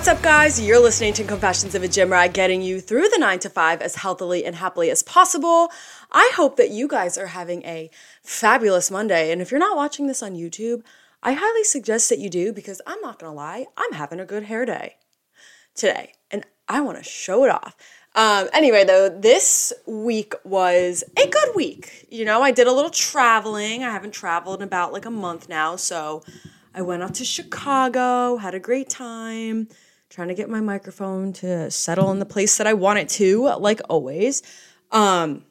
What's up, guys? You're listening to Confessions of a Gym Rat, getting you through the nine to five as healthily and happily as possible. I hope that you guys are having a fabulous Monday. And if you're not watching this on YouTube, I highly suggest that you do because I'm not gonna lie, I'm having a good hair day today and I wanna show it off. Um, anyway, though, this week was a good week. You know, I did a little traveling. I haven't traveled in about like a month now, so I went out to Chicago, had a great time, trying to get my microphone to settle in the place that I want it to, like always. Um,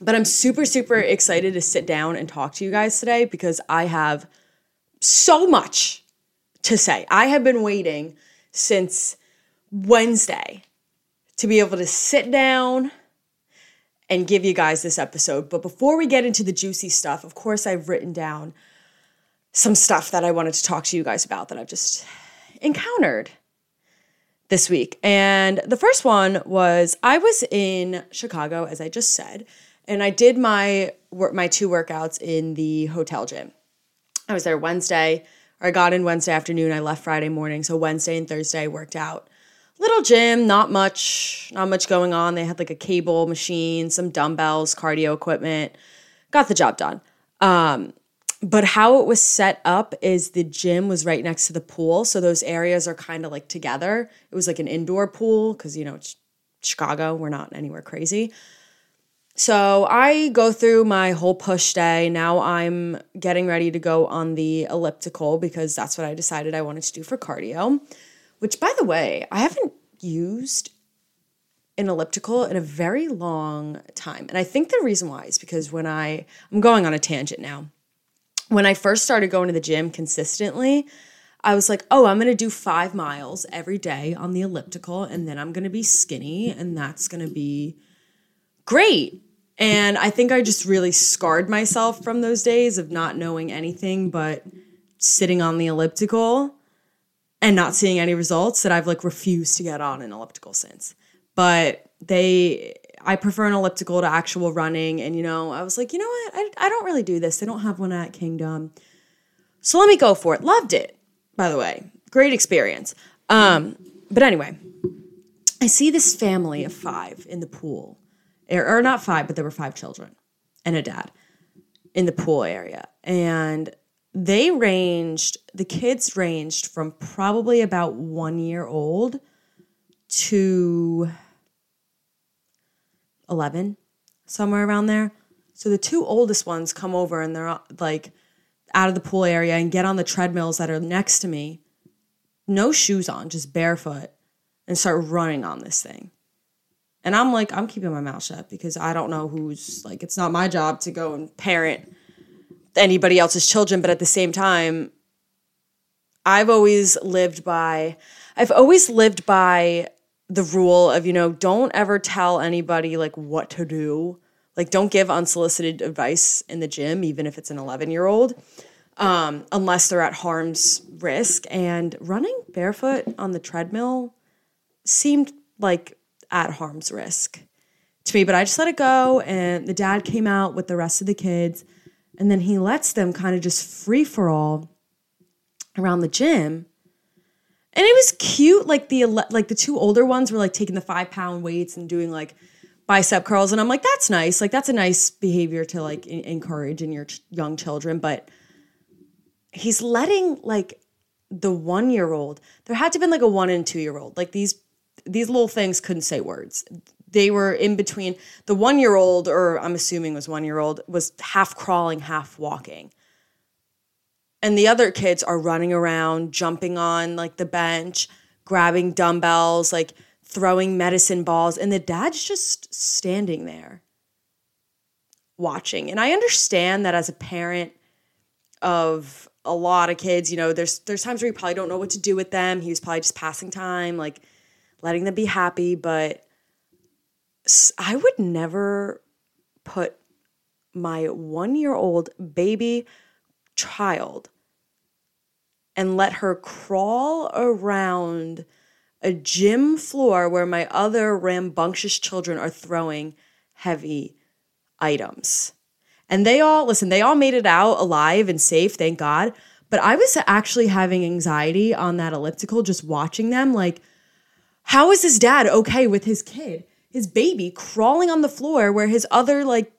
but I'm super, super excited to sit down and talk to you guys today because I have so much to say. I have been waiting since Wednesday to be able to sit down and give you guys this episode. But before we get into the juicy stuff, of course, I've written down some stuff that I wanted to talk to you guys about that I've just encountered this week. And the first one was I was in Chicago, as I just said, and I did my my two workouts in the hotel gym. I was there Wednesday, or I got in Wednesday afternoon. I left Friday morning, so Wednesday and Thursday I worked out. Little gym, not much, not much going on. They had like a cable machine, some dumbbells, cardio equipment. Got the job done. Um, but how it was set up is the gym was right next to the pool. So those areas are kind of like together. It was like an indoor pool because you know it's chicago. We're not anywhere crazy. So i go through my whole push day. Now i'm getting ready to go on the elliptical because that's what i decided i wanted to do for cardio which by the way i haven't used an elliptical in a very long time. And i think the reason why is because when i i'm going on a tangent now when I first started going to the gym consistently, I was like, oh, I'm going to do five miles every day on the elliptical, and then I'm going to be skinny, and that's going to be great. And I think I just really scarred myself from those days of not knowing anything but sitting on the elliptical and not seeing any results that I've like refused to get on an elliptical since. But they I prefer an elliptical to actual running. And, you know, I was like, you know what? I, I don't really do this. They don't have one at Kingdom. So let me go for it. Loved it, by the way. Great experience. Um, but anyway, I see this family of five in the pool, or, or not five, but there were five children and a dad in the pool area. And they ranged, the kids ranged from probably about one year old to 11, somewhere around there. So the two oldest ones come over and they're like out of the pool area and get on the treadmills that are next to me, no shoes on, just barefoot, and start running on this thing. And I'm like, I'm keeping my mouth shut because I don't know who's like, it's not my job to go and parent anybody else's children. But at the same time, I've always lived by, I've always lived by the rule of, you know, don't ever tell anybody like what to do. Like, don't give unsolicited advice in the gym, even if it's an 11 year old, um, unless they're at harm's risk. And running barefoot on the treadmill seemed like at harm's risk to me, but I just let it go. And the dad came out with the rest of the kids, and then he lets them kind of just free for all around the gym and it was cute. Like the like the two older ones were like taking the five pound weights and doing like bicep curls, and I'm like, that's nice. Like that's a nice behavior to like encourage in your ch- young children. But he's letting like the one year old. There had to have been like a one and two year old. Like these these little things couldn't say words. They were in between. The one year old, or I'm assuming was one year old, was half crawling, half walking and the other kids are running around, jumping on like the bench, grabbing dumbbells, like throwing medicine balls, and the dad's just standing there watching. And I understand that as a parent of a lot of kids, you know, there's there's times where you probably don't know what to do with them. He was probably just passing time, like letting them be happy, but I would never put my 1-year-old baby child and let her crawl around a gym floor where my other rambunctious children are throwing heavy items. And they all, listen, they all made it out alive and safe, thank God. But I was actually having anxiety on that elliptical just watching them. Like, how is his dad okay with his kid, his baby, crawling on the floor where his other like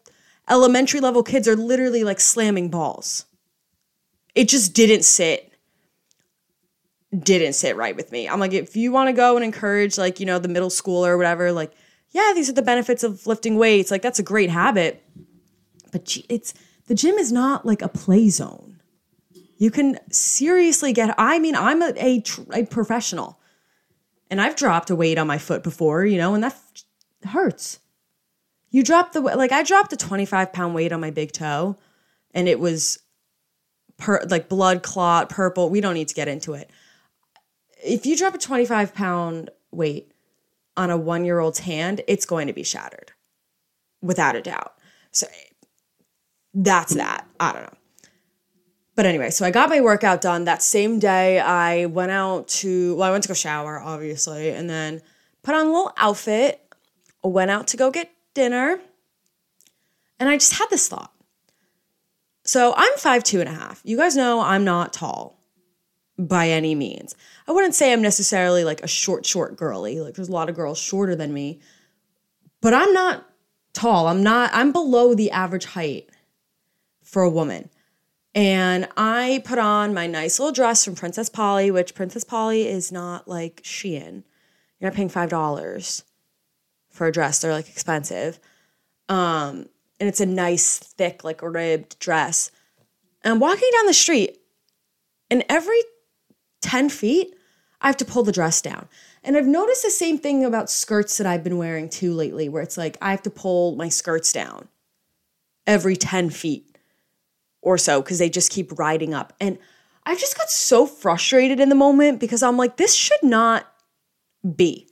elementary level kids are literally like slamming balls? It just didn't sit didn't sit right with me. I'm like, if you want to go and encourage, like, you know, the middle school or whatever, like, yeah, these are the benefits of lifting weights. Like, that's a great habit. But it's the gym is not like a play zone. You can seriously get, I mean, I'm a, a, a professional and I've dropped a weight on my foot before, you know, and that hurts. You drop the, like, I dropped a 25 pound weight on my big toe and it was per, like blood clot, purple. We don't need to get into it if you drop a 25 pound weight on a one year old's hand, it's going to be shattered without a doubt. So that's that. I don't know. But anyway, so I got my workout done. That same day, I went out to, well, I went to go shower, obviously, and then put on a little outfit, went out to go get dinner. And I just had this thought. So I'm five two and a half. You guys know I'm not tall by any means. I wouldn't say I'm necessarily like a short, short girly. Like there's a lot of girls shorter than me, but I'm not tall. I'm not, I'm below the average height for a woman. And I put on my nice little dress from Princess Polly, which Princess Polly is not like Shein. You're not paying $5 for a dress. They're like expensive. Um, and it's a nice, thick, like ribbed dress. And I'm walking down the street, and every 10 feet, I have to pull the dress down. And I've noticed the same thing about skirts that I've been wearing too lately, where it's like I have to pull my skirts down every 10 feet or so because they just keep riding up. And I just got so frustrated in the moment because I'm like, this should not be.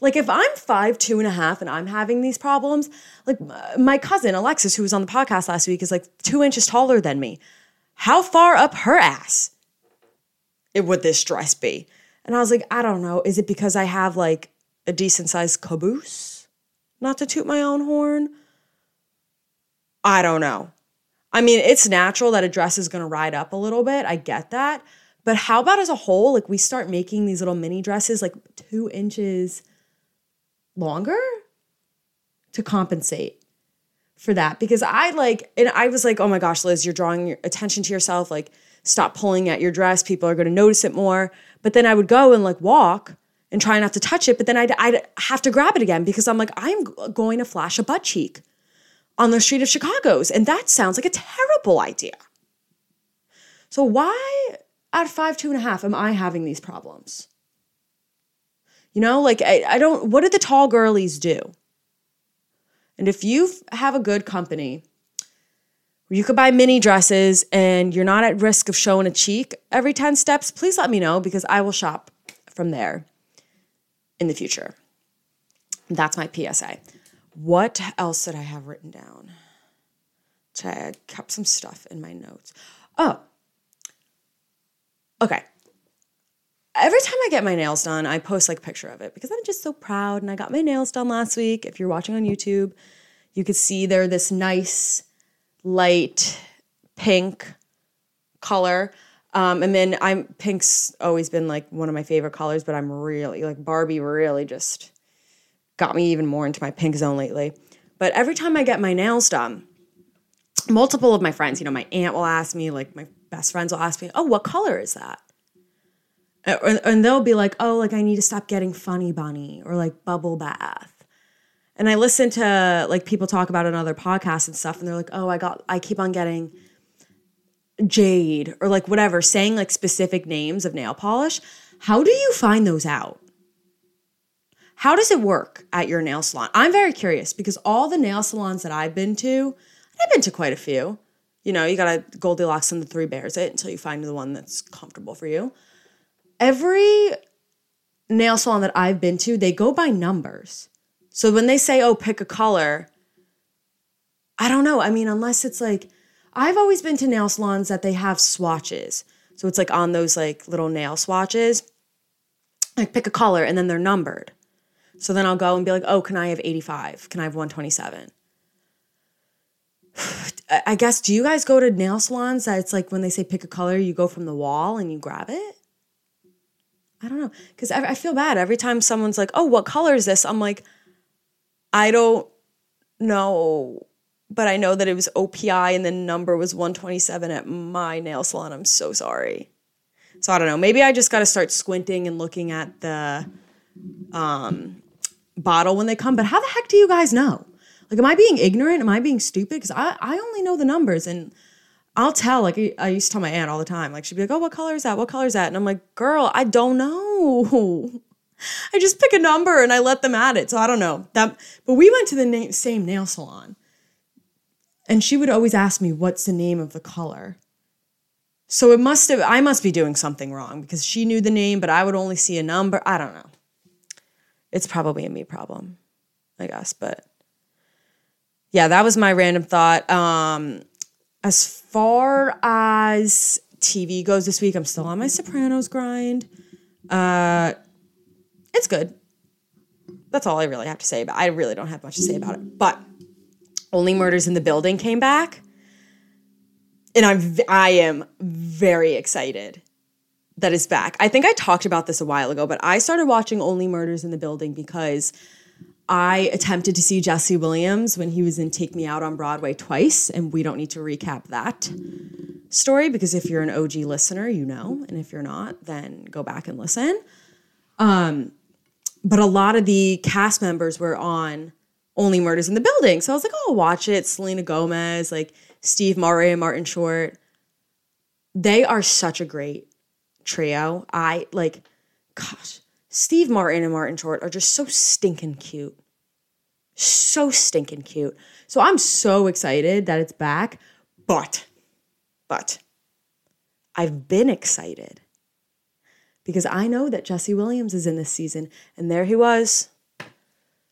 Like if I'm five, two and a half, and I'm having these problems, like my cousin Alexis, who was on the podcast last week, is like two inches taller than me. How far up her ass would this dress be? And I was like, I don't know. Is it because I have like a decent sized caboose? Not to toot my own horn. I don't know. I mean, it's natural that a dress is going to ride up a little bit. I get that. But how about as a whole, like we start making these little mini dresses like two inches longer to compensate for that? Because I like, and I was like, oh my gosh, Liz, you're drawing attention to yourself. Like, stop pulling at your dress. People are going to notice it more. But then I would go and like walk and try not to touch it. But then I'd, I'd have to grab it again because I'm like, I'm going to flash a butt cheek on the street of Chicago's. And that sounds like a terrible idea. So why at five, two and a half am I having these problems? You know, like I, I don't, what did the tall girlies do? And if you have a good company you could buy mini dresses and you're not at risk of showing a cheek every 10 steps, please let me know because I will shop from there in the future. That's my PSA. What else did I have written down? I kept some stuff in my notes. Oh, okay. Every time I get my nails done, I post like a picture of it because I'm just so proud. And I got my nails done last week. If you're watching on YouTube, you could see they're this nice light pink color. Um, and then I'm pink's always been like one of my favorite colors, but I'm really like Barbie really just got me even more into my pink zone lately. But every time I get my nails done, multiple of my friends, you know, my aunt will ask me, like my best friends will ask me, "Oh, what color is that?" And they'll be like, "Oh, like I need to stop getting funny bunny or like bubble bath." And I listen to like people talk about it on other podcasts and stuff, and they're like, oh, I got, I keep on getting jade or like whatever, saying like specific names of nail polish. How do you find those out? How does it work at your nail salon? I'm very curious because all the nail salons that I've been to, I've been to quite a few. You know, you gotta Goldilocks and the three bears it until you find the one that's comfortable for you. Every nail salon that I've been to, they go by numbers. So when they say, oh, pick a color, I don't know. I mean, unless it's like, I've always been to nail salons that they have swatches. So it's like on those like little nail swatches, like pick a color and then they're numbered. So then I'll go and be like, oh, can I have 85? Can I have 127? I guess, do you guys go to nail salons that it's like when they say pick a color, you go from the wall and you grab it? I don't know. Because I, I feel bad every time someone's like, oh, what color is this? I'm like, I don't know. But I know that it was OPI and the number was 127 at my nail salon. I'm so sorry. So I don't know. Maybe I just got to start squinting and looking at the um, bottle when they come. But how the heck do you guys know? Like, am I being ignorant? Am I being stupid? Because I, I only know the numbers and I'll tell. Like, I used to tell my aunt all the time. Like, she'd be like, oh, what color is that? What color is that? And I'm like, girl, I don't know. I just pick a number and I let them at it. So I don't know. That, but we went to the na- same nail salon. And she would always ask me, what's the name of the color? So it must have, I must be doing something wrong because she knew the name, but I would only see a number. I don't know. It's probably a me problem, I guess. But yeah, that was my random thought. Um, as far as TV goes this week, I'm still on my Sopranos grind. Uh, it's good. That's all I really have to say about. I really don't have much to say about it. But Only Murders in the Building came back and I'm I am very excited that is back. I think I talked about this a while ago, but I started watching Only Murders in the Building because I attempted to see Jesse Williams when he was in Take Me Out on Broadway twice, and we don't need to recap that story because if you're an OG listener, you know, and if you're not, then go back and listen. Um, but a lot of the cast members were on Only Murders in the Building, so I was like, oh, I'll watch it. Selena Gomez, like Steve Murray and Martin Short. They are such a great trio. I like, gosh, Steve Martin and Martin Short are just so stinking cute. So stinking cute. So I'm so excited that it's back. But, but, I've been excited because I know that Jesse Williams is in this season. And there he was.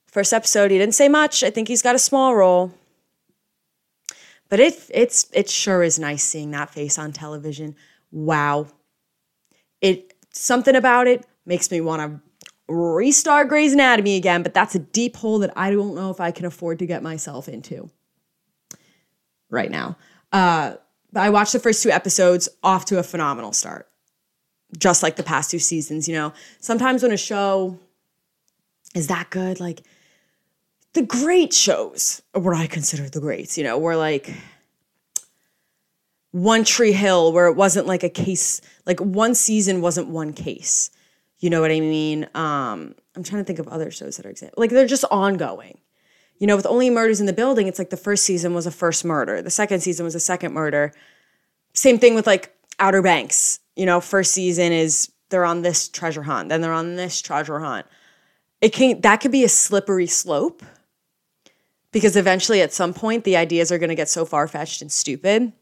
First episode, he didn't say much. I think he's got a small role. But it it's it sure is nice seeing that face on television. Wow. It something about it makes me want to restart Grey's Anatomy again, but that's a deep hole that I don't know if I can afford to get myself into right now. Uh, but I watched the first two episodes off to a phenomenal start, just like the past two seasons. You know, sometimes when a show is that good, like the great shows, or what I consider the greats, you know, were like One Tree Hill, where it wasn't like a case, like one season wasn't one case. You know what I mean? Um, I'm trying to think of other shows that are. Like they're just ongoing. You know, with only murders in the building, it's like the first season was a first murder, the second season was a second murder. Same thing with like Outer Banks. You know, first season is they're on this treasure hunt, then they're on this treasure hunt. It can that could be a slippery slope because eventually at some point the ideas are going to get so far fetched and stupid.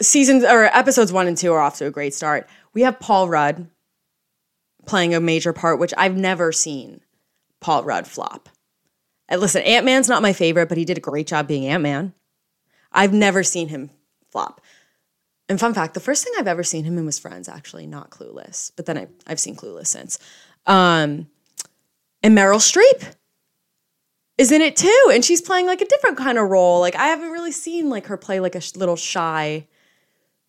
Seasons or episodes one and two are off to a great start. We have Paul Rudd playing a major part, which I've never seen Paul Rudd flop. And listen, Ant Man's not my favorite, but he did a great job being Ant Man. I've never seen him flop. And fun fact, the first thing I've ever seen him in was Friends, actually, not Clueless. But then I, I've seen Clueless since. Um, and Meryl Streep is in it too and she's playing like a different kind of role like i haven't really seen like her play like a sh- little shy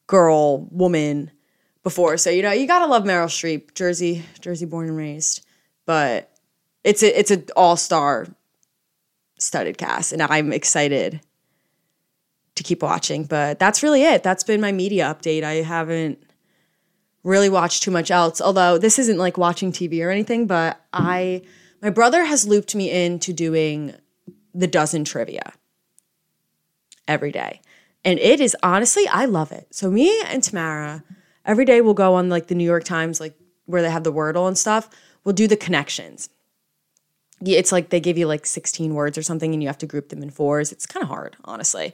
girl woman before so you know you gotta love meryl streep jersey jersey born and raised but it's a it's an all-star studded cast and i'm excited to keep watching but that's really it that's been my media update i haven't really watched too much else although this isn't like watching tv or anything but i my brother has looped me into doing the dozen trivia every day. And it is honestly, I love it. So me and Tamara, every day we'll go on like the New York Times, like where they have the Wordle and stuff. We'll do the connections. It's like they give you like 16 words or something and you have to group them in fours. It's kind of hard, honestly.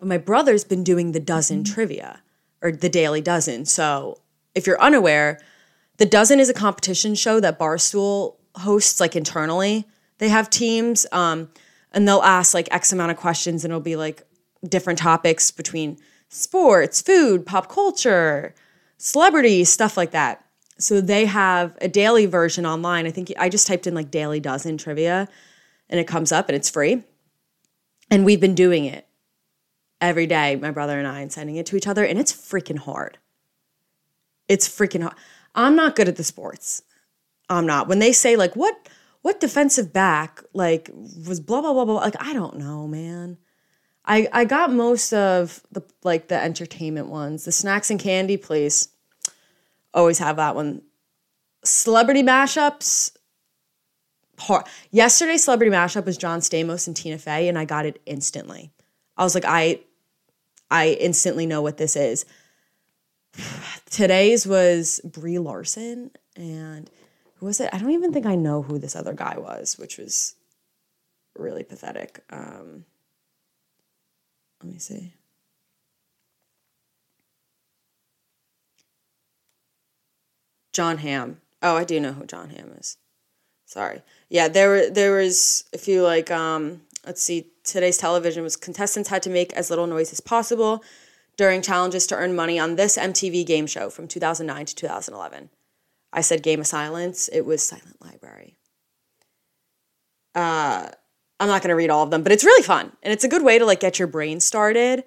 But my brother's been doing the dozen trivia or the daily dozen. So if you're unaware, the dozen is a competition show that Barstool hosts like internally. They have teams um, and they'll ask like X amount of questions and it'll be like different topics between sports, food, pop culture, celebrities, stuff like that. So they have a daily version online. I think I just typed in like daily dozen trivia and it comes up and it's free. And we've been doing it every day, my brother and I, and sending it to each other. And it's freaking hard. It's freaking hard. I'm not good at the sports. I'm not. When they say, like, what what defensive back like was blah blah blah blah like I don't know, man. I I got most of the like the entertainment ones. The snacks and candy place. Always have that one. Celebrity mashups. Hard. Yesterday, celebrity mashup was John Stamos and Tina Fey, and I got it instantly. I was like, I I instantly know what this is. Today's was Brie Larson and who was it? I don't even think I know who this other guy was, which was really pathetic. Um, let me see. Jon Hamm. Oh, I do know who Jon Hamm is. Sorry. Yeah, there were there was a few like um let's see, today's television was contestants had to make as little noise as possible during challenges to earn money on this MTV game show from 2009 to 2011. I said Game of Silence. It was Silent Library. Uh, I'm not going to read all of them, but it's really fun and it's a good way to like get your brain started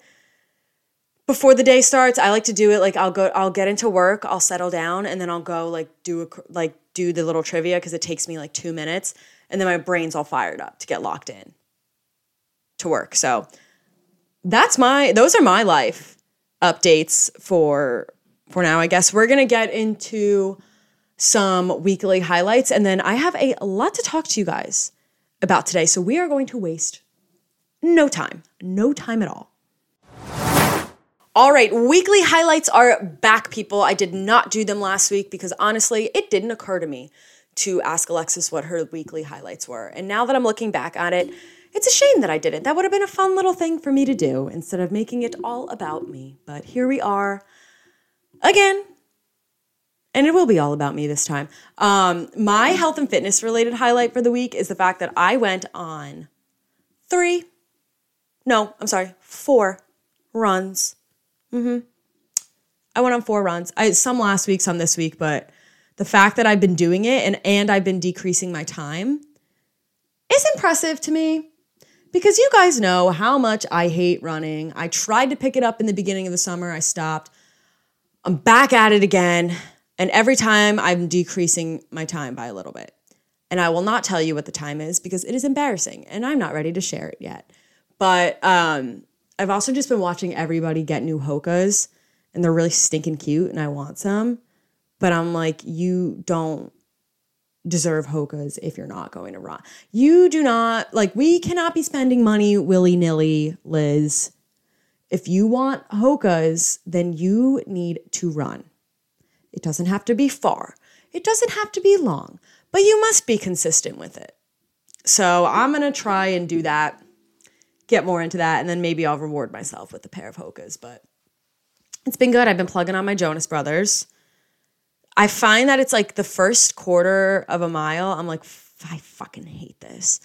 before the day starts. I like to do it like I'll go, I'll get into work, I'll settle down, and then I'll go like do a like do the little trivia because it takes me like two minutes, and then my brain's all fired up to get locked in to work. So that's my those are my life updates for for now. I guess we're gonna get into some weekly highlights. And then I have a lot to talk to you guys about today. So we are going to waste no time, no time at all. All right, weekly highlights are back, people. I did not do them last week because honestly, it didn't occur to me to ask Alexis what her weekly highlights were. And now that I'm looking back at it, it's a shame that I didn't. That would have been a fun little thing for me to do instead of making it all about me. But here we are again and it will be all about me this time. Um, my health and fitness related highlight for the week is the fact that I went on three, no, I'm sorry, four runs. Mm-hmm. I went on four runs. I some last week, some this week, but the fact that I've been doing it and and I've been decreasing my time is impressive to me because you guys know how much I hate running. I tried to pick it up in the beginning of the summer, I stopped. I'm back at it again. And every time I'm decreasing my time by a little bit. And I will not tell you what the time is because it is embarrassing and I'm not ready to share it yet. But um, I've also just been watching everybody get new Hokas and they're really stinking cute and I want some. But I'm like, you don't deserve Hokas if you're not going to run. You do not, like, we cannot be spending money willy nilly, Liz. If you want Hokas, then you need to run. It doesn't have to be far, it doesn't have to be long, but you must be consistent with it. So I'm going to try and do that, get more into that, and then maybe I'll reward myself with a pair of Hokas. But it's been good. I've been plugging on my Jonas Brothers. I find that it's like the first quarter of a mile, I'm like, I fucking hate this.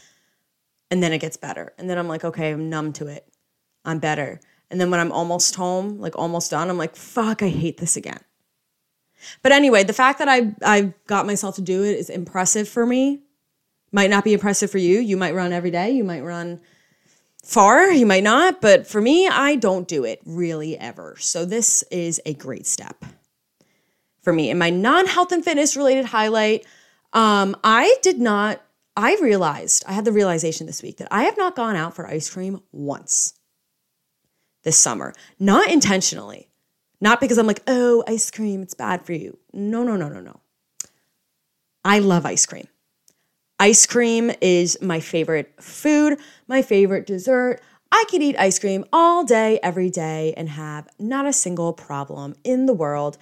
And then it gets better. And then I'm like, okay, I'm numb to it. I'm better. And then when I'm almost home, like almost done, I'm like, fuck, I hate this again. But anyway, the fact that I I got myself to do it is impressive for me. Might not be impressive for you. You might run every day. You might run far. You might not. But for me, I don't do it really ever. So this is a great step for me. And my non-health and fitness related highlight, um, I did not. I realized I had the realization this week that I have not gone out for ice cream once this summer, not intentionally. Not because I'm like, oh, ice cream, it's bad for you. No, no, no, no, no. I love ice cream. Ice cream is my favorite food, my favorite dessert. I could eat ice cream all day, every day, and have not a single problem in the world.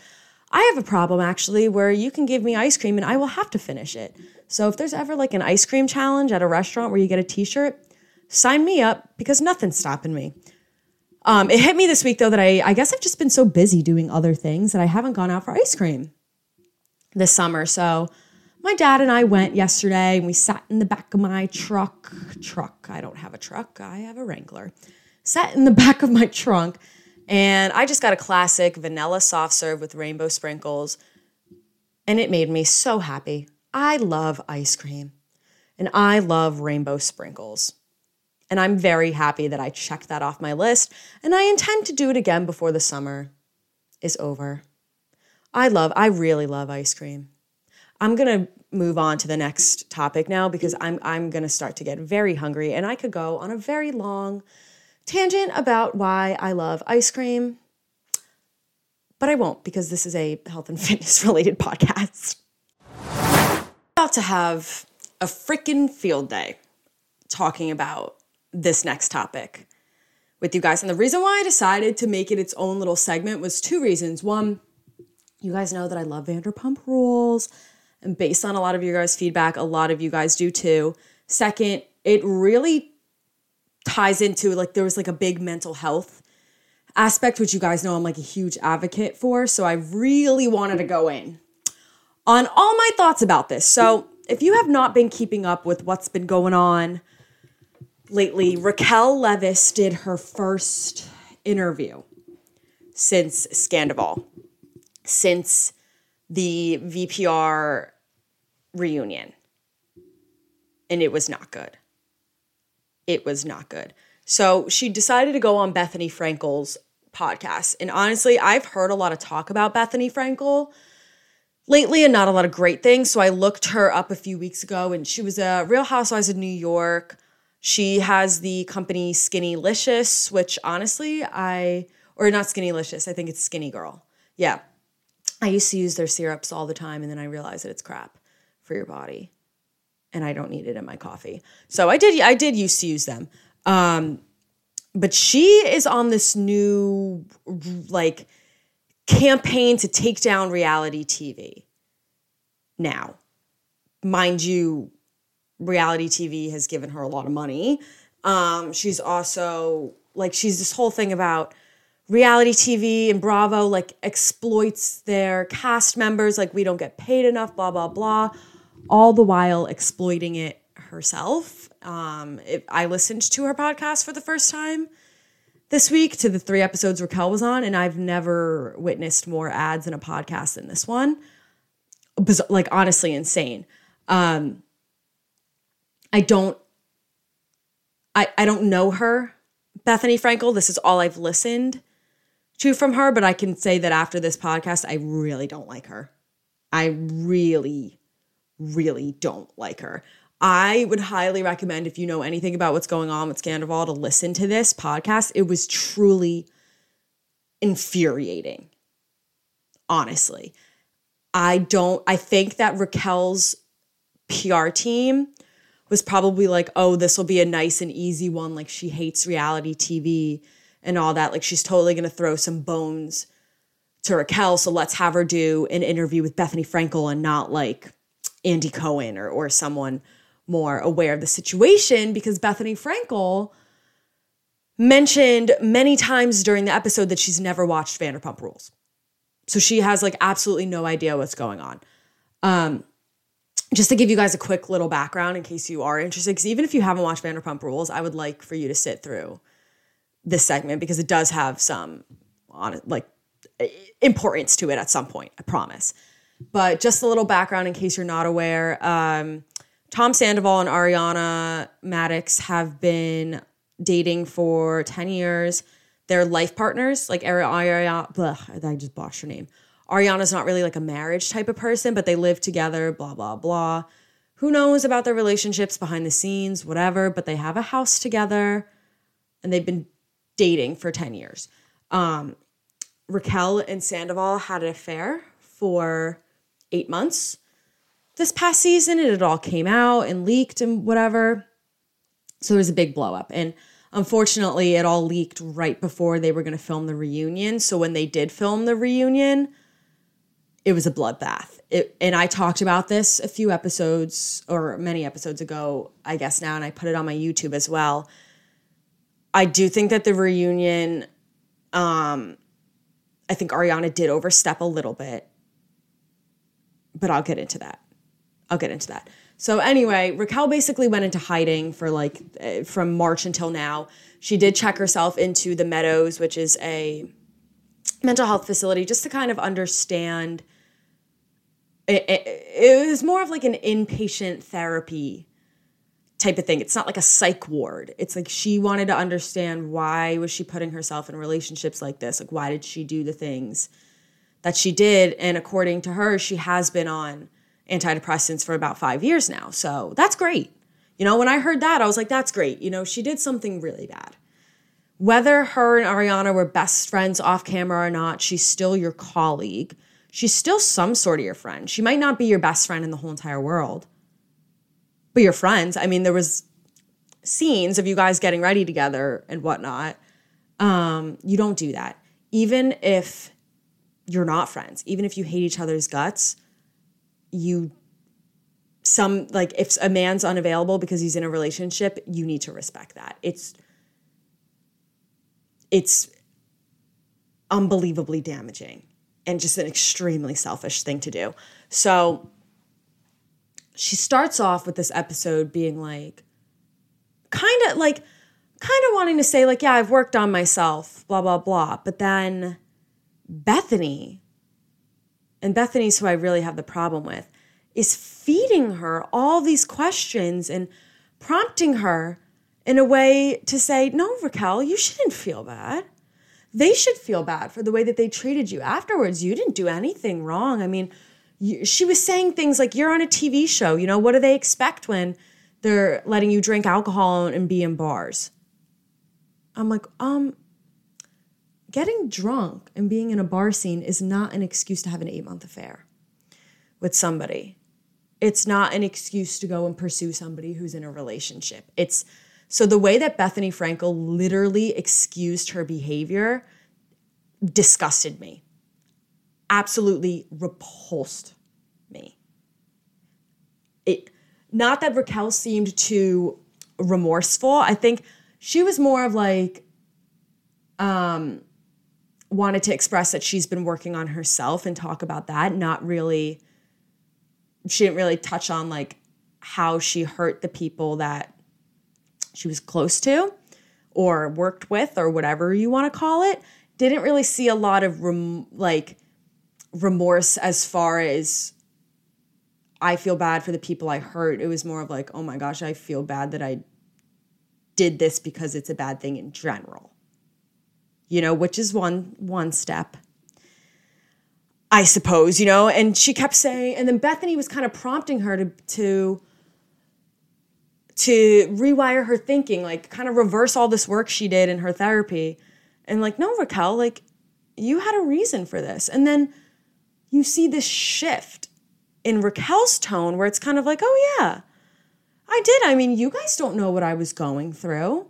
I have a problem actually where you can give me ice cream and I will have to finish it. So if there's ever like an ice cream challenge at a restaurant where you get a t shirt, sign me up because nothing's stopping me. Um, it hit me this week though that I I guess I've just been so busy doing other things that I haven't gone out for ice cream this summer. So my dad and I went yesterday and we sat in the back of my truck. Truck. I don't have a truck. I have a Wrangler. Sat in the back of my trunk and I just got a classic vanilla soft serve with rainbow sprinkles. And it made me so happy. I love ice cream and I love rainbow sprinkles. And I'm very happy that I checked that off my list. And I intend to do it again before the summer is over. I love, I really love ice cream. I'm to move on to the next topic now because I'm, I'm to start to get very hungry. And I could go on a very long tangent about why I love ice cream. But I won't because this is a health and fitness related podcast. About to have a freaking field day talking about this next topic with you guys. And the reason why I decided to make it its own little segment was two reasons. One, you guys know that I love Vanderpump Rules. And based on a lot of your guys' feedback, a lot of you guys do too. Second, it really ties into like there was like a big mental health aspect, which you guys know I'm like a huge advocate for. So I really wanted to go in on all my thoughts about this. So if you have not been keeping up with what's been going on lately, Raquel Leviss did her first interview since Scandoval, since the VPR reunion. And it was not good. It was not good. So she decided to go on Bethenny Frankel's podcast. And honestly, I've heard a lot of talk about Bethenny Frankel lately and not a lot of great things. So I looked her up a few weeks ago and she was a Real Housewives of New York. She has the company Skinnylicious, which honestly, I, or not Skinnylicious, I think it's Skinny Girl. Yeah. I used to use their syrups all the time and then I realized that it's crap for your body and I don't need it in my coffee. So I did I did used to use them. Um, but she is on this new like campaign to take down reality TV. Now, mind you, reality TV has given her a lot of money. Um, she's also like she's this whole thing about reality TV and Bravo like exploits their cast members like we don't get paid enough blah blah blah all the while exploiting it herself. Um, it, I listened to her podcast for the first time this week to the three episodes Raquel was on, and I've never witnessed more ads in a podcast than this one. Like honestly, insane. Um, I don't, I I don't know her, Bethenny Frankel. This is all I've listened to from her, but I can say that after this podcast, I really don't like her. I really, really don't like her. I would highly recommend if you know anything about what's going on with Scandoval to listen to this podcast. It was truly infuriating. Honestly. I don't I think that Raquel's PR team was probably like, "Oh, this will be a nice and easy one like she hates reality TV and all that. Like she's totally going to throw some bones to Raquel, so let's have her do an interview with Bethenny Frankel and not like Andy Cohen or or someone more aware of the situation because Bethenny Frankel mentioned many times during the episode that she's never watched Vanderpump Rules. So she has like absolutely no idea what's going on. Um, just to give you guys a quick little background in case you are interested, because even if you haven't watched Vanderpump Rules, I would like for you to sit through this segment because it does have some on like importance to it at some point, I promise. But just a little background in case you're not aware. Um, Tom Sandoval and Ariana Maddox have been dating for 10 years. They're life partners. Like Ariana, I just botched her name. Ariana's not really like a marriage type of person, but they live together, blah, blah, blah. Who knows about their relationships behind the scenes, whatever, but they have a house together and they've been dating for 10 years. Um, Raquel and Sandoval had an affair for eight months this past season it all came out and leaked and whatever. So there was a big blow up. And unfortunately, it all leaked right before they were going to film the reunion. So when they did film the reunion, it was a bloodbath. It, and I talked about this a few episodes or many episodes ago, I guess now, and I put it on my YouTube as well. I do think that the reunion, um, I think Ariana did overstep a little bit, but I'll get into that. I'll get into that. So anyway, Raquel basically went into hiding for like uh, from March until now. She did check herself into the Meadows, which is a mental health facility, just to kind of understand. It, it, it was more of like an inpatient therapy type of thing. It's not like a psych ward. It's like she wanted to understand why was she putting herself in relationships like this? Like why did she do the things that she did? And according to her, she has been on antidepressants for about 5 years now. So, that's great. You know, when I heard that, I was like that's great. You know, she did something really bad. Whether her and Ariana were best friends off camera or not, she's still your colleague. She's still some sort of your friend. She might not be your best friend in the whole entire world but your friends. I mean, there was scenes of you guys getting ready together and whatnot. Um, you don't do that. Even if you're not friends, even if you hate each other's guts, you some like if a man's unavailable because he's in a relationship, you need to respect that. It's it's unbelievably damaging and just an extremely selfish thing to do. So she starts off with this episode being like, kind of like, kind of wanting to say, like, yeah, I've worked on myself, blah, blah, blah. But then Bethenny, and Bethenny's who I really have the problem with, is feeding her all these questions and prompting her in a way to say, no, Raquel, you shouldn't feel bad. They should feel bad for the way that they treated you afterwards. You didn't do anything wrong. I mean, she was saying things like you're on a TV show, you know, what do they expect when they're letting you drink alcohol and be in bars? I'm like, um getting drunk and being in a bar scene is not an excuse to have an 8-month affair with somebody. It's not an excuse to go and pursue somebody who's in a relationship. It's so the way that Bethenny Frankel literally excused her behavior disgusted me absolutely repulsed me. It not that Raquel seemed too remorseful. I think she was more of like um wanted to express that she's been working on herself and talk about that, not really she didn't really touch on like how she hurt the people that she was close to or worked with or whatever you want to call it. Didn't really see a lot of rem- like remorse as far as I feel bad for the people I hurt. It was more of like, oh my gosh, I feel bad that I did this because it's a bad thing in general. You know, which is one one step. I suppose, you know, and she kept saying and then Bethenny was kind of prompting her to to to rewire her thinking, like kind of reverse all this work she did in her therapy. And like, no, Raquel, like you had a reason for this. And then you see this shift in Raquel's tone where it's kind of like, oh, yeah, I did. I mean, you guys don't know what I was going through.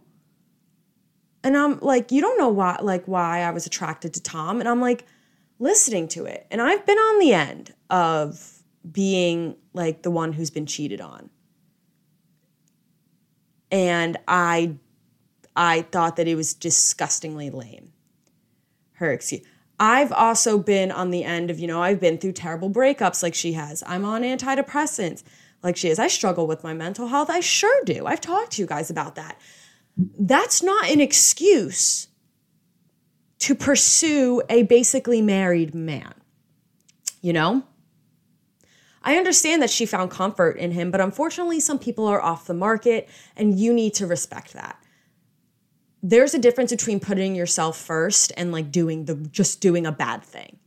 And I'm like, you don't know why, like, why I was attracted to Tom. And I'm like, listening to it. And I've been on the end of being like the one who's been cheated on. And I I thought that it was disgustingly lame. Her excuse. I've also been on the end of, you know, I've been through terrible breakups like she has. I'm on antidepressants like she is. I struggle with my mental health. I sure do. I've talked to you guys about that. That's not an excuse to pursue a basically married man. You know? I understand that she found comfort in him, but unfortunately, some people are off the market, and you need to respect that there's a difference between putting yourself first and like doing the just doing a bad thing.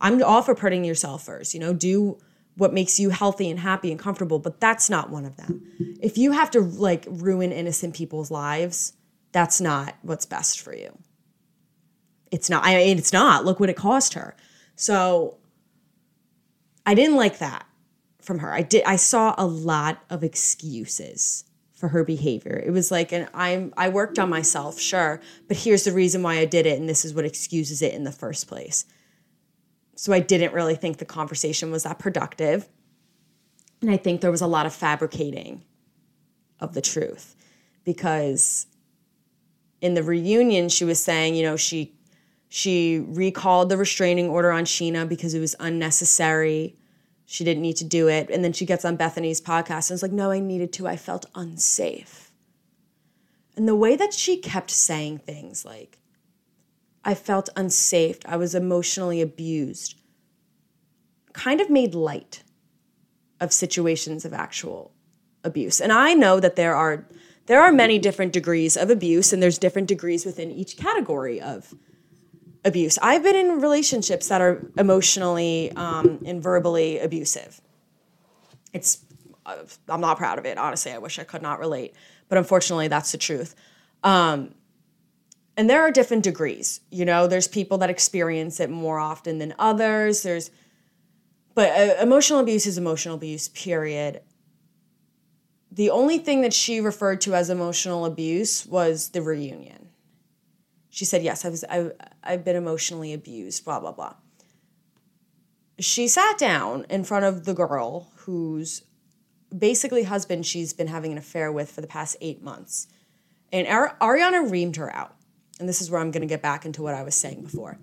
I'm all for putting yourself first, you know, do what makes you healthy and happy and comfortable, but that's not one of them. If you have to like ruin innocent people's lives, that's not what's best for you. It's not, I mean, it's not. Look what it cost her. So I didn't like that from her. I did, I saw a lot of excuses for her behavior. It was like, and I'm I worked on myself, sure, but here's the reason why I did it, and this is what excuses it in the first place. So I didn't really think the conversation was that productive. And I think there was a lot of fabricating of the truth because in the reunion she was saying, you know, she she recalled the restraining order on Scheana because it was unnecessary she didn't need to do it. And then she gets on Bethenny's podcast and is like, no, I needed to. I felt unsafe. And the way that she kept saying things like, I felt unsafe, I was emotionally abused, kind of made light of situations of actual abuse. And I know that there are there are many different degrees of abuse and there's different degrees within each category of abuse. I've been in relationships that are emotionally um, and verbally abusive. It's I'm not proud of it. Honestly, I wish I could not relate, but unfortunately, that's the truth. Um, and there are different degrees. You know, there's people that experience it more often than others. There's, but uh, emotional abuse is emotional abuse. Period. The only thing that she referred to as emotional abuse was the reunion. She said, "Yes, I was. I, I've been emotionally abused." Blah blah blah. She sat down in front of the girl whose basically husband she's been having an affair with for the past eight months. And Ariana reamed her out. And this is where I'm going to get back into what I was saying before.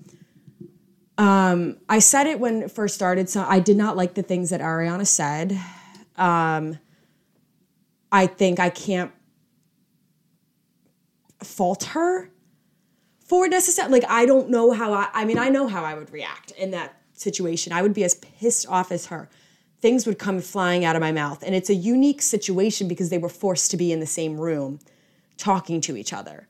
Um, I said it when it first started, so I did not like the things that Ariana said. Um, I think I can't fault her for necessarily. Like, I don't know how I, I mean, I know how I would react in that situation. I would be as pissed off as her things would come flying out of my mouth. And it's a unique situation because they were forced to be in the same room talking to each other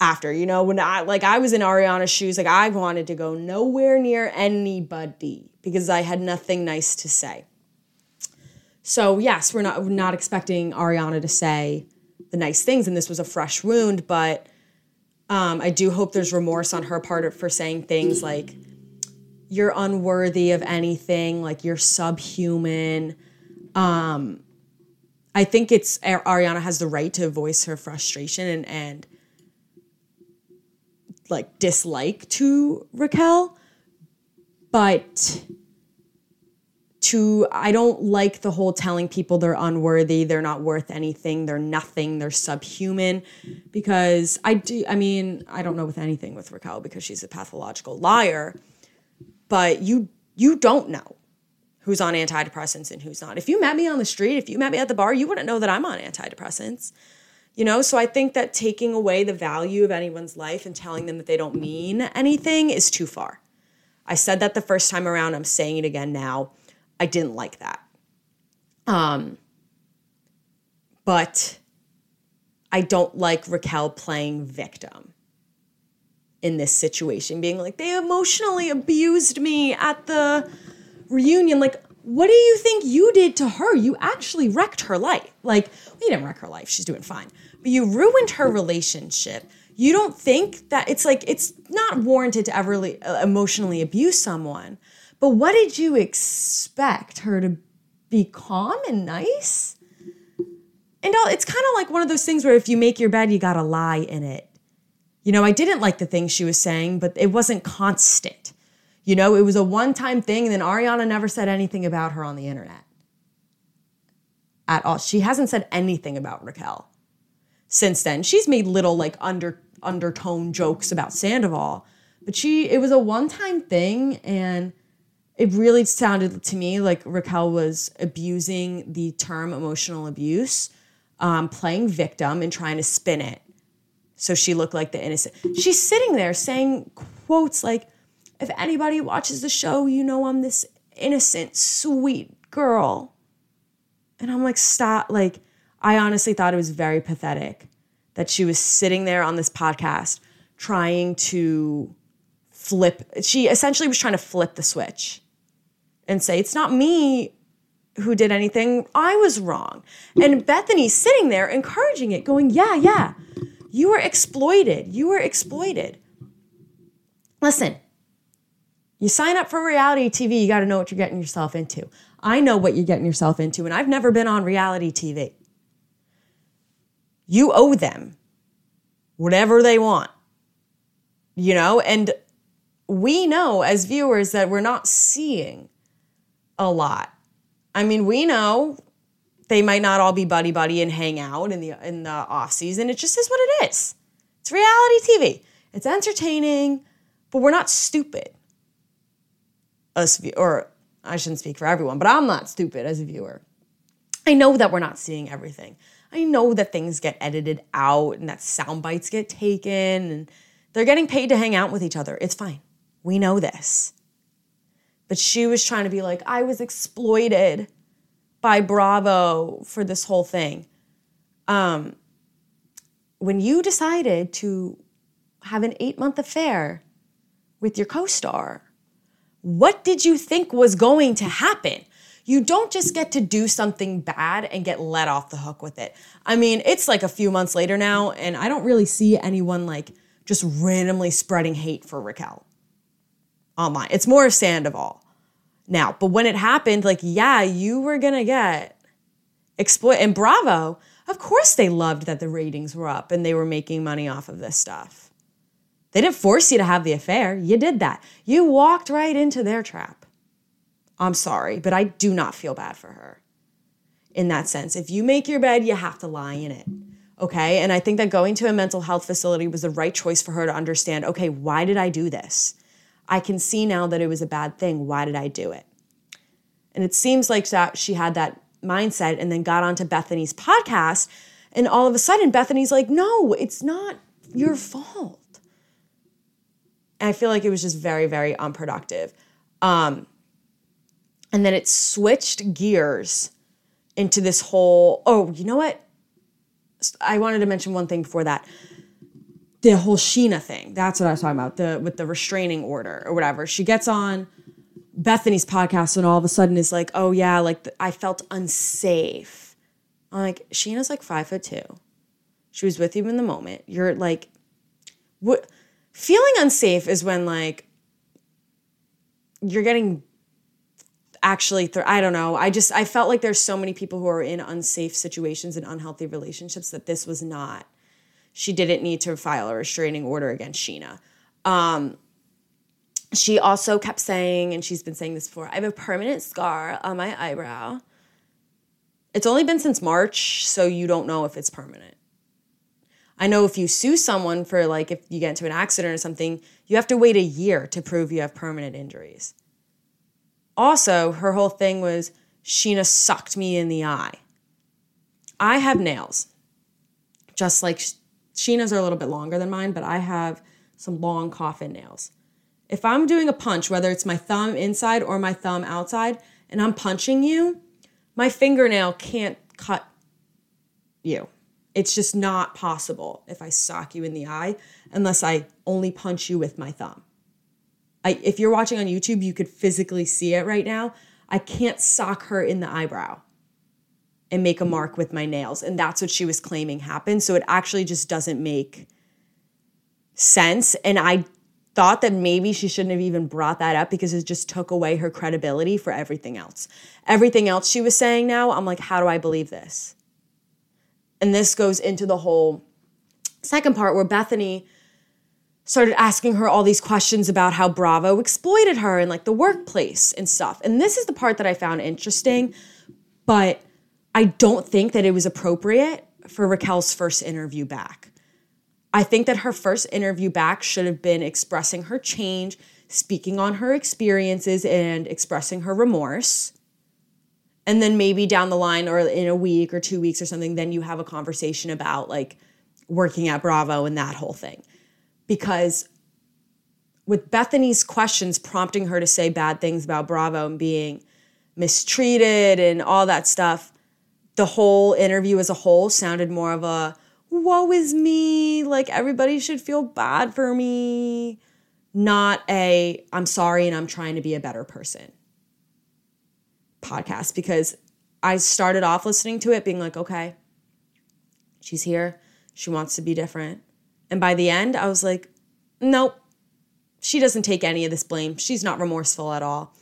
after. You know, when I like I was in Ariana's shoes, like I wanted to go nowhere near anybody because I had nothing nice to say. So yes, we're not we're not expecting Ariana to say the nice things, and this was a fresh wound, but um, I do hope there's remorse on her part for saying things like you're unworthy of anything, like you're subhuman. Um, I think it's Ariana has the right to voice her frustration and and like dislike to Raquel, but to I don't like the whole telling people they're unworthy, they're not worth anything, they're nothing, they're subhuman because I do I mean, I don't know with anything with Raquel because she's a pathological liar but you you don't know who's on antidepressants and who's not. If you met me on the street, if you met me at the bar, you wouldn't know that I'm on antidepressants. You know, so I think that taking away the value of anyone's life and telling them that they don't mean anything is too far. I said that the first time around, I'm saying it again now. I didn't like that. Um but I don't like Raquel playing victim in this situation, being like, they emotionally abused me at the reunion. Like, what do you think you did to her? You actually wrecked her life. Like, you didn't wreck her life, she's doing fine, you ruined her relationship. You don't think that it's like, it's not warranted to ever uh, emotionally abuse someone. But what did you expect her to be calm and nice? And it's kind of like one of those things where if you make your bed, you got to lie in it. You know, I didn't like the things she was saying, but it wasn't constant. You know, it was a one time thing, and then Ariana never said anything about her on the internet at all. She hasn't said anything about Raquel since then. She's made little like under undertone jokes about Sandoval, but she it was a one time thing, and it really sounded to me like Raquel was abusing the term emotional abuse, um, playing victim and trying to spin it so she looked like the innocent. She's sitting there saying quotes like, if anybody watches the show, you know I'm this innocent, sweet girl. And I'm like, stop. Like, I honestly thought it was very pathetic that she was sitting there on this podcast trying to flip. She essentially was trying to flip the switch and say, it's not me who did anything. I was wrong. And Bethenny's sitting there encouraging it, going, yeah, yeah you were exploited. You were exploited. Listen, you sign up for reality TV, you got to know what you're getting yourself into. I know what you're getting yourself into, and I've never been on reality TV. You owe them whatever they want, you know? And we know as viewers that we're not seeing a lot. I mean, we know they might not all be buddy buddy and hang out in the in the off season. It just is what it is. It's reality TV. It's entertaining, but we're not stupid. Us or I shouldn't speak for everyone, but I'm not stupid as a viewer. I know that we're not seeing everything. I know that things get edited out and that sound bites get taken and they're getting paid to hang out with each other. It's fine. We know this. But she was trying to be like, I was exploited by Bravo for this whole thing. Um, when you decided to have an eight month affair with your co star, what did you think was going to happen? You don't just get to do something bad and get let off the hook with it. I mean, it's like a few months later now, and I don't really see anyone like just randomly spreading hate for Raquel online. It's more of Sandoval now. But when it happened, like, yeah, you were gonna get exploit and Bravo. Of course, they loved that the ratings were up and they were making money off of this stuff. They didn't force you to have the affair. You did that. You walked right into their trap. I'm sorry, but I do not feel bad for her in that sense. If you make your bed, you have to lie in it. Okay. And I think that going to a mental health facility was the right choice for her to understand okay, why did I do this? I can see now that it was a bad thing. Why did I do it? And it seems like that she had that mindset and then got onto Bethenny's podcast. And all of a sudden, Bethenny's like, no, it's not your fault. And I feel like it was just very, very unproductive. Um, and then it switched gears into this whole, oh, you know what? I wanted to mention one thing before that the whole Scheana thing. That's what I was talking about. The with the restraining order or whatever. She gets on Bethenny's podcast and all of a sudden is like, oh yeah, like I felt unsafe. I'm like, Scheana's like five foot two. She was with you in the moment. You're like, what? Feeling unsafe is when like you're getting actually th- i don't know i just i felt like there's so many people who are in unsafe situations and unhealthy relationships that this was not she didn't need to file a restraining order against Scheana Um, she also kept saying, and she's been saying this before, I have a permanent scar on my eyebrow. It's only been since March, so you don't know if it's permanent. I know if you sue someone for like if you get into an accident or something, you have to wait a year to prove you have permanent injuries. Also, her whole thing was Scheana sucked me in the eye. I have nails, just like Scheana's are a little bit longer than mine, but I have some long coffin nails. If I'm doing a punch, whether it's my thumb inside or my thumb outside, and I'm punching you, my fingernail can't cut you. It's just not possible if I sock you in the eye unless I only punch you with my thumb. I, if you're watching on YouTube, you could physically see it right now. I can't sock her in the eyebrow and make a mark with my nails. And that's what she was claiming happened. So it actually just doesn't make sense. And I thought that maybe she shouldn't have even brought that up because it just took away her credibility for everything else. Everything else she was saying now, I'm like, how do I believe this? And this goes into the whole second part where Bethenny started asking her all these questions about how Bravo exploited her and like the workplace and stuff. And this is the part that I found interesting, but I don't think that it was appropriate for Raquel's first interview back. I think that her first interview back should have been expressing her change, speaking on her experiences, and expressing her remorse. And then maybe down the line or in a week or two weeks or something, then you have a conversation about like working at Bravo and that whole thing. Because with Bethenny's questions prompting her to say bad things about Bravo and being mistreated and all that stuff, the whole interview as a whole sounded more of a woe is me, like everybody should feel bad for me, not a I'm sorry and I'm trying to be a better person podcast because I started off listening to it being like, okay, she's here, she wants to be different. And by the end, I was like, nope, she doesn't take any of this blame. She's not remorseful at all.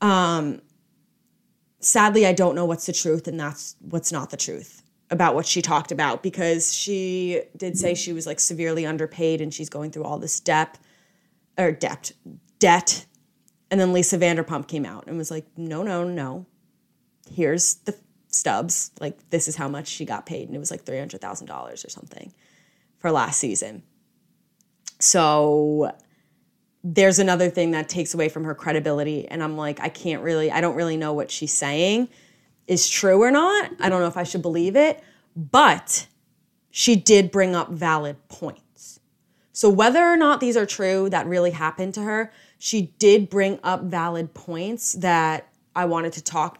Um, sadly, I don't know what's the truth and that's what's not the truth about what she talked about because she did say she was like severely underpaid and she's going through all this debt or debt, debt. And then Lisa Vanderpump came out and was like, no, no, no. Here's the stubs. Like, this is how much she got paid. And it was like $300,000 or something for last season. So there's another thing that takes away from her credibility. And I'm like, I can't really, I don't really know what she's saying is true or not. I don't know if I should believe it, but she did bring up valid points. So whether or not these are true, that really happened to her, she did bring up valid points that I wanted to talk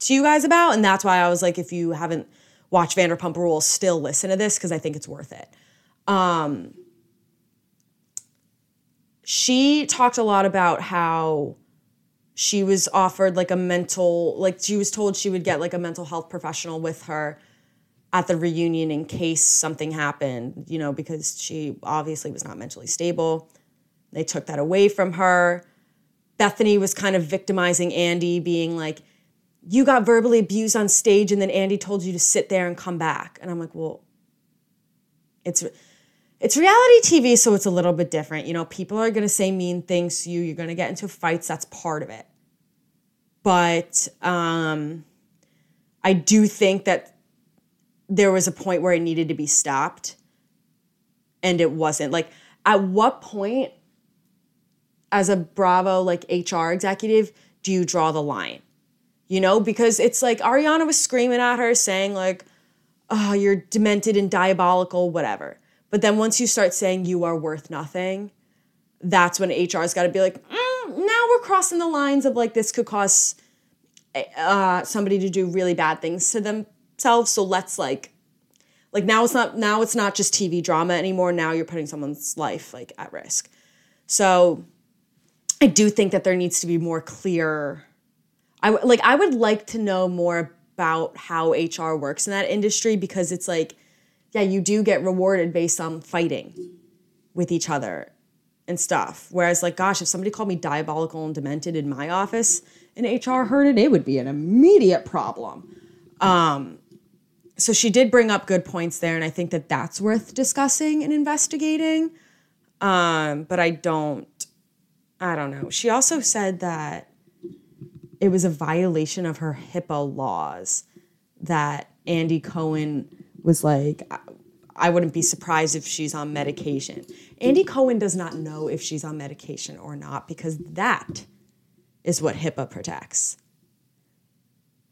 to you guys about. And that's why I was like, if you haven't watched Vanderpump Rules, still listen to this because I think it's worth it. Um, she talked a lot about how she was offered like a mental like she was told she would get like a mental health professional with her at the reunion in case something happened you know because she obviously was not mentally stable. They took that away from her. Bethenny was kind of victimizing andy being like you got verbally abused on stage and then andy told you to sit there and come back. And i'm like well it's it's reality TV, so it's a little bit different. You know, people are going to say mean things to you. You're going to get into fights. That's part of it. But um, I do think that there was a point where it needed to be stopped and it wasn't. Like, at what point, as a Bravo, like HR executive, do you draw the line? You know, because it's like Ariana was screaming at her saying, like, oh, you're demented and diabolical, whatever but then once you start saying you are worth nothing, that's when HR's got to be like, mm, now we're crossing the lines of like this could cause uh, somebody to do really bad things to themselves. So let's like, like now it's not now it's not just TV drama anymore. Now you're putting someone's life like at risk. So I do think that there needs to be more clear. I like I would like to know more about how HR works in that industry because it's like yeah, you do get rewarded based on fighting with each other and stuff. Whereas, like, gosh, if somebody called me diabolical and demented in my office and HR heard it, it would be an immediate problem. Um, so she did bring up good points there, and I think that that's worth discussing and investigating. Um, but I don't, I don't know. She also said that it was a violation of her HIPAA laws that Andy Cohen was like, I wouldn't be surprised if she's on medication. Andy Cohen does not know if she's on medication or not because that is what HIPAA protects.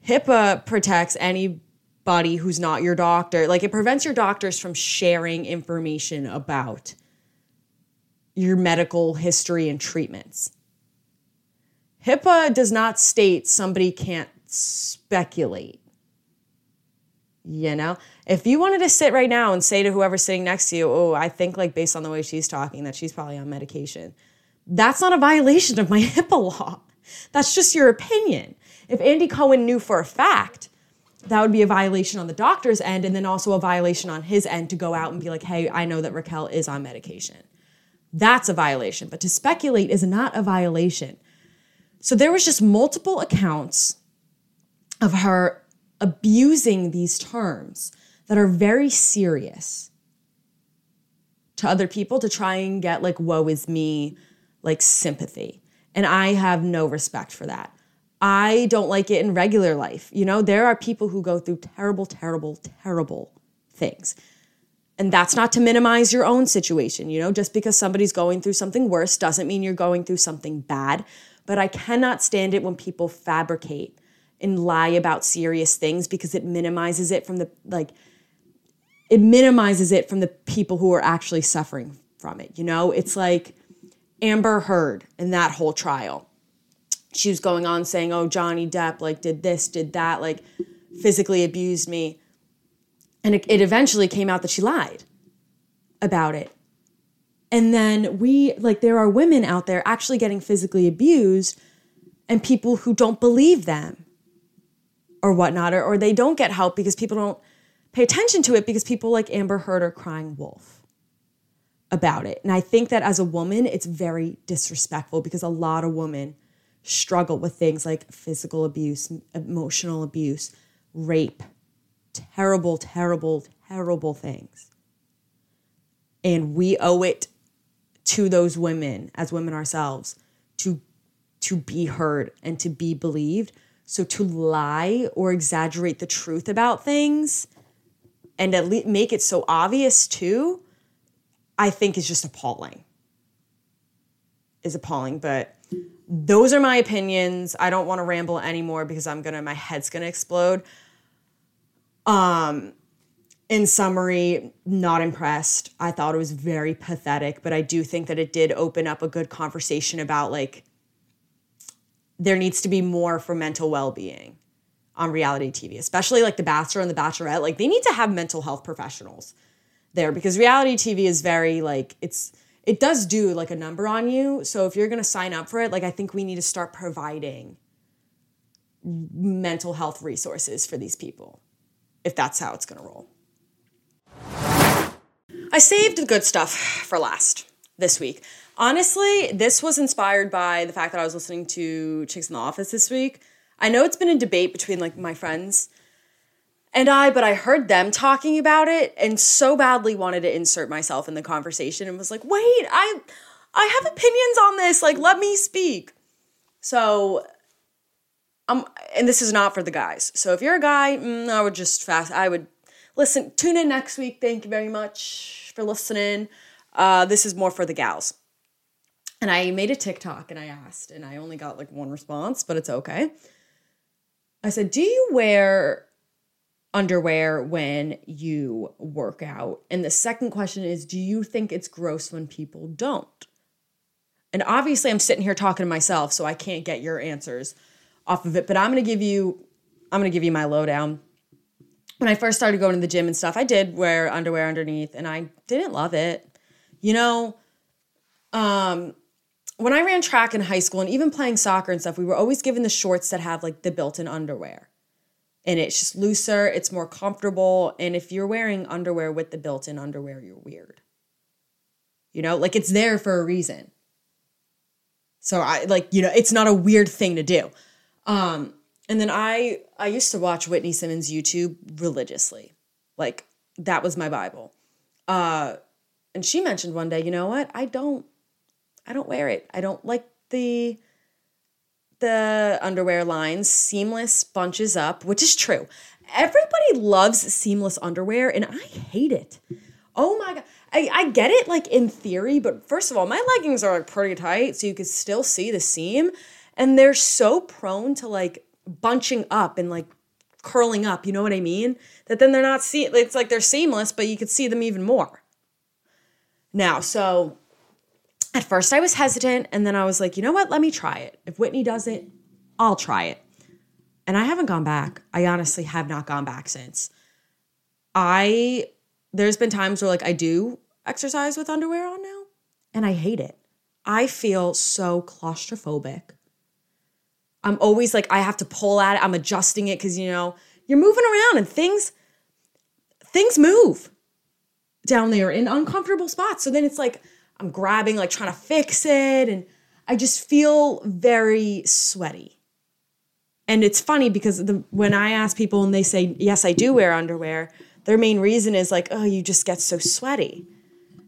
HIPAA protects anybody who's not your doctor. Like it prevents your doctors from sharing information about your medical history and treatments. HIPAA does not state somebody can't speculate. You know, if you wanted to sit right now and say to whoever's sitting next to you, oh, I think like based on the way she's talking that she's probably on medication, that's not a violation of my HIPAA law. That's just your opinion. If Andy Cohen knew for a fact, that would be a violation on the doctor's end and then also a violation on his end to go out and be like, hey, I know that Raquel is on medication. That's a violation. But to speculate is not a violation. So there was just multiple accounts of her abusing these terms that are very serious to other people to try and get like woe is me like sympathy. And i have no respect for that. I don't like it in regular life. You know there are people who go through terrible terrible terrible things. And that's not to minimize your own situation you know? Just because somebody's going through something worse doesn't mean you're going through something bad. But i cannot stand it when people fabricate and lie about serious things because it minimizes it from the like it minimizes it from the people who are actually suffering from it. You know, it's like Amber Heard in that whole trial. She was going on saying, "Oh, Johnny Depp like did this, did that, like physically abused me." And it, it eventually came out that she lied about it. And then we like there are women out there actually getting physically abused and people who don't believe them or whatnot, or, or they don't get help because people don't pay attention to it because people like Amber Heard are crying wolf about it. And I think that as a woman, it's very disrespectful because a lot of women struggle with things like physical abuse, emotional abuse, rape, terrible, terrible, terrible things. And we owe it to those women as women ourselves to to be heard and to be believed so to lie or exaggerate the truth about things and at least make it so obvious too, I think is just appalling. Is appalling, but those are my opinions. I don't want to ramble anymore because I'm gonna my head's gonna explode. Um in summary, not impressed. I thought it was very pathetic, but I do think that it did open up a good conversation about like there needs to be more for mental well being on reality TV, especially like The Bachelor and The Bachelorette. Like they need to have mental health professionals there because reality TV is very like it's it does do like a number on you. So if you're going to sign up for it, like I think we need to start providing mental health resources for these people if that's how it's going to roll. I saved the good stuff for last this week. Honestly, this was inspired by the fact that I was listening to Chicks in the Office this week. I know it's been a debate between like my friends and I, but I heard them talking about it and so badly wanted to insert myself in the conversation and was like, "Wait, I I have opinions on this. Like, let me speak." So, um, and this is not for the guys. So if you're a guy, mm, I would just fast. I would listen. Tune in next week. Thank you very much for listening. Uh, this is more for the gals. And I made a TikTok and I asked, and I only got like one response, but it's okay. I said, Do you wear underwear when you work out? And the second question is, Do you think it's gross when people don't? And obviously, I'm sitting here talking to myself, so I can't get your answers off of it, but I'm gonna give you. I'm gonna give you my lowdown. When I first started going to the gym and stuff, I did wear underwear underneath, and I didn't love it. You know, um, when I ran track in high school and even playing soccer and stuff, we were always given the shorts that have like the built in underwear. And it's just looser, it's more comfortable. And if you're wearing underwear with the built in underwear, you're weird. You know, like it's there for a reason. So I like, you know, it's not a weird thing to do. Um, and then I I used to watch Whitney Simmons YouTube religiously. Like that was my Bible. Uh and she mentioned one day, you know what? I don't I don't wear it. I don't like the the underwear lines. Seamless bunches up, which is true. Everybody loves seamless underwear and I hate it. Oh my god. I, I get it like in theory, but first of all, my leggings are like pretty tight, so you can still see the seam. And they're so prone to like bunching up and like curling up, you know what I mean? That then they're not see it's like they're seamless, but you could see them even more. Now, so at first I was hesitant and then I was like, you know what? Let me try it. If Whitney does it, I'll try it. And I haven't gone back. I honestly have not gone back since. I there's been times where like I do exercise with underwear on now and I hate it. I feel so claustrophobic. I'm always like I have to pull at it. I'm adjusting it cuz you know, you're moving around and things things move down there in uncomfortable spots. So then it's like I'm grabbing, like trying to fix it. And I just feel very sweaty. And it's funny because the, when I ask people and they say, yes, I do wear underwear, their main reason is like, oh, you just get so sweaty.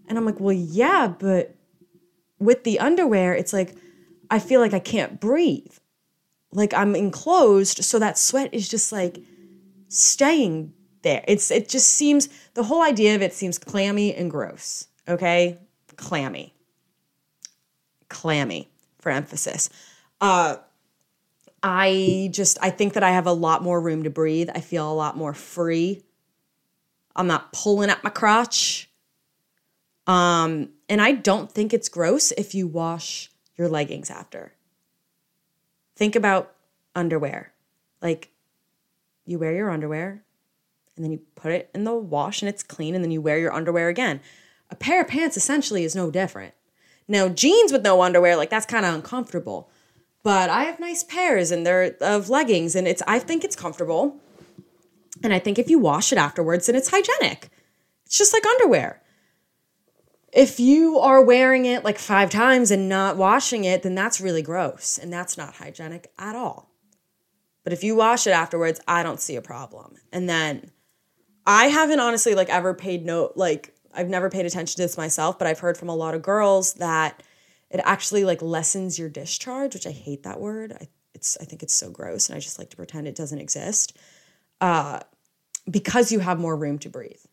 And I'm like, well, yeah, but with the underwear, it's like, I feel like I can't breathe. Like I'm enclosed, so that sweat is just like staying there. It's it just seems the whole idea of it seems clammy and gross. Okay? Clammy. Clammy for emphasis. Uh I just I think that I have a lot more room to breathe. I feel a lot more free. I'm not pulling at my crotch. Um and I don't think it's gross if you wash your leggings after. Think about underwear. Like you wear your underwear, and then you put it in the wash and it's clean and then you wear your underwear again. A pair of pants essentially is no different. Now, jeans with no underwear, like that's kind of uncomfortable. But I have nice pairs and they're of leggings and it's I think it's comfortable. And I think if you wash it afterwards, then it's hygienic. It's just like underwear. If you are wearing it like five times and not washing it, then that's really gross and that's not hygienic at all. But if you wash it afterwards, I don't see a problem. And then I haven't honestly like ever paid note like I've never paid attention to this myself, but I've heard from a lot of girls that it actually like lessens your discharge, which I hate that word. I it's I think it's so gross and I just like to pretend it doesn't exist. Uh because you have more room to breathe.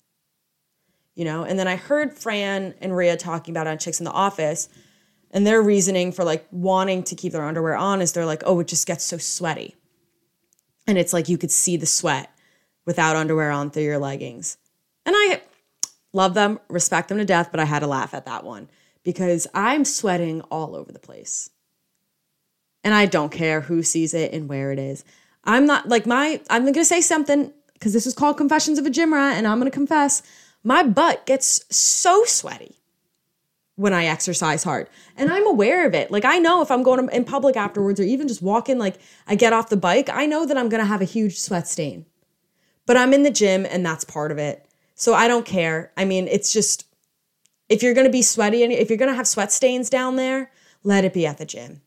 You know, and then I heard Fran and Ria talking about on Chicks in the Office, and their reasoning for like wanting to keep their underwear on is they're like, oh, it just gets so sweaty. And it's like you could see the sweat without underwear on through your leggings. And I love them, respect them to death, but I had to laugh at that one because I'm sweating all over the place. And I don't care who sees it and where it is. I'm not like my, I'm gonna say something because this is called Confessions of a Gym Rat, and I'm gonna confess my butt gets so sweaty when I exercise hard. And I'm aware of it. Like I know if I'm going in public afterwards or even just walking, like I get off the bike, I know that I'm gonna have a huge sweat stain. But I'm in the gym and that's part of it. So I don't care. I mean, it's just if you're gonna be sweaty and if you're gonna have sweat stains down there, let it be at the gym.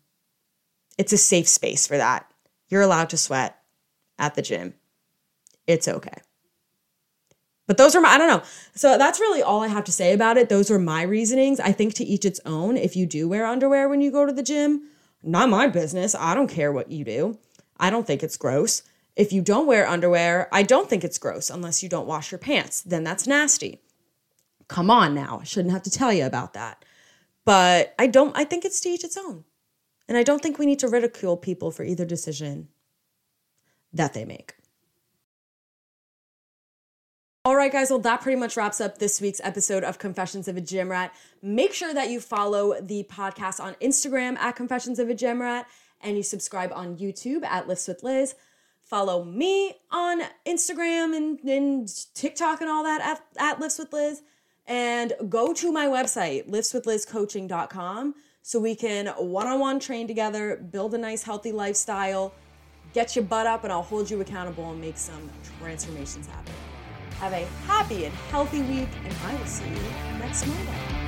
It's a safe space for that. You're allowed to sweat at the gym. It's okay. But those are my, I don't know. So that's really all I have to say about it. Those are my reasonings. I think to each its own. If you do wear underwear when you go to the gym, not my business. I don't care what you do. I don't think it's gross. If you don't wear underwear, I don't think it's gross unless you don't wash your pants. Then that's nasty. Come on now. I shouldn't have to tell you about that. But I don't, I think it's to each its own. And I don't think we need to ridicule people for either decision that they make. All right, guys, well, that pretty much wraps up this week's episode of Confessions of a Gym Rat. Make sure that you follow the podcast on Instagram at Confessions of a Gym Rat and you subscribe on YouTube at Lifts with Liz. Follow me on Instagram and, and TikTok and all that at, at Lifts with Liz. And go to my website, liftswithlizcoaching.com, so we can one on one train together, build a nice, healthy lifestyle, get your butt up, and I'll hold you accountable and make some transformations happen. Have a happy and healthy week, and I will see you next Monday.